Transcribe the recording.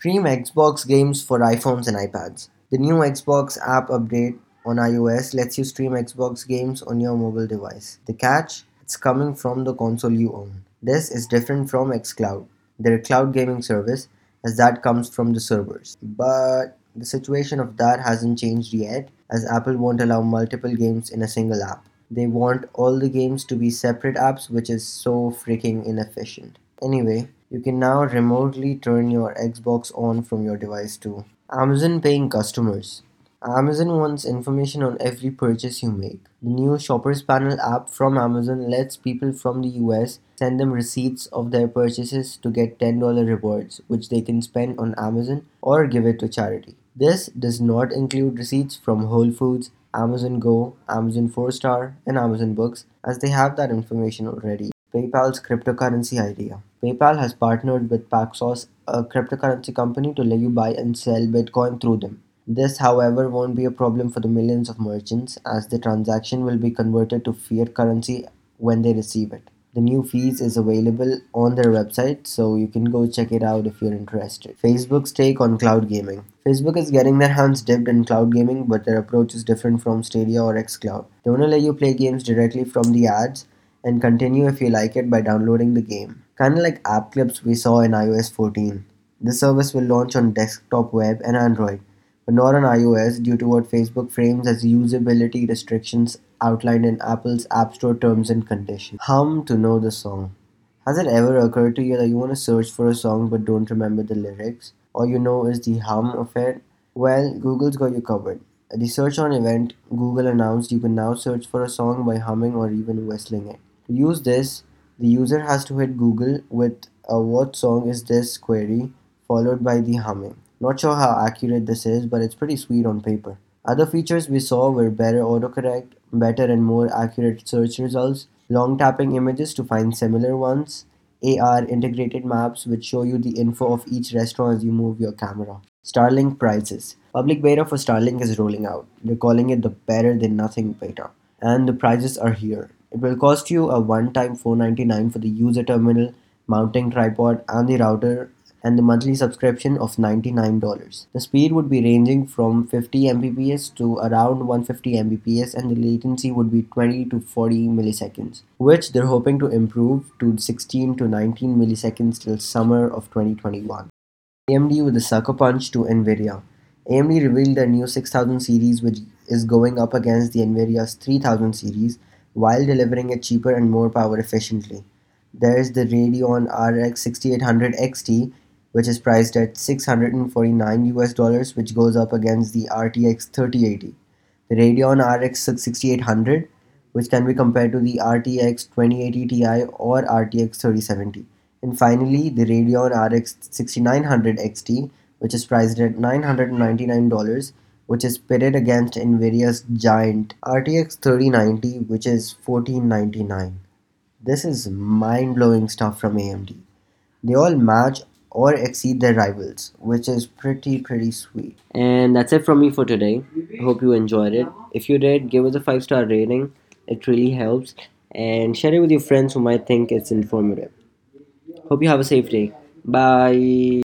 Stream Xbox games for iPhones and iPads. The new Xbox app update on iOS lets you stream Xbox games on your mobile device. The catch? It's coming from the console you own. This is different from xCloud, their cloud gaming service, as that comes from the servers. But the situation of that hasn't changed yet, as Apple won't allow multiple games in a single app. They want all the games to be separate apps, which is so freaking inefficient. Anyway, you can now remotely turn your Xbox on from your device too. Amazon paying customers. Amazon wants information on every purchase you make. The new Shoppers Panel app from Amazon lets people from the US send them receipts of their purchases to get $10 rewards, which they can spend on Amazon or give it to charity. This does not include receipts from Whole Foods, Amazon Go, Amazon 4 Star, and Amazon Books, as they have that information already. PayPal's cryptocurrency idea. PayPal has partnered with Paxos, a cryptocurrency company, to let you buy and sell Bitcoin through them. This, however, won't be a problem for the millions of merchants, as the transaction will be converted to fiat currency when they receive it. The new fees is available on their website, so you can go check it out if you're interested. Facebook's take on cloud gaming. Facebook is getting their hands dipped in cloud gaming, but their approach is different from Stadia or xCloud. They want to let you play games directly from the ads and continue if you like it by downloading the game. Kinda like app clips we saw in iOS 14. This service will launch on desktop web and Android, but not on iOS due to what Facebook frames as usability restrictions outlined in Apple's App Store terms and conditions. Hum to know the song. Has it ever occurred to you that you want to search for a song but don't remember the lyrics? All you know is the hum of it? Well, Google's got you covered. At the search on event, Google announced you can now search for a song by humming or even whistling it. To use this, the user has to hit Google with a what song is this query followed by the humming. Not sure how accurate this is, but it's pretty sweet on paper. Other features we saw were better autocorrect, better and more accurate search results, long tapping images to find similar ones, AR integrated maps which show you the info of each restaurant as you move your camera. Starlink prices. Public beta for Starlink is rolling out. They're calling it the better than nothing beta. And the prices are here. It will cost you a one-time 499 for the user terminal, mounting tripod and the router and the monthly subscription of $99. The speed would be ranging from 50 Mbps to around 150 Mbps and the latency would be 20 to 40 milliseconds, which they're hoping to improve to 16 to 19 milliseconds till summer of 2021. AMD with a sucker punch to Nvidia. AMD revealed their new 6000 series which is going up against the Nvidia's 3000 series while delivering it cheaper and more power efficiently. There is the Radeon RX 6800 XT which is priced at 649 US dollars which goes up against the RTX 3080. The Radeon RX 6800 which can be compared to the RTX 2080 Ti or RTX 3070. And finally the Radeon RX 6900 XT which is priced at $999 which is pitted against Nvidia's giant RTX 3090 which is 1499. This is mind-blowing stuff from AMD. They all match or exceed their rivals, which is pretty pretty sweet. And that's it from me for today. Hope you enjoyed it. If you did, give us a 5-star rating. It really helps and share it with your friends who might think it's informative. Hope you have a safe day. Bye.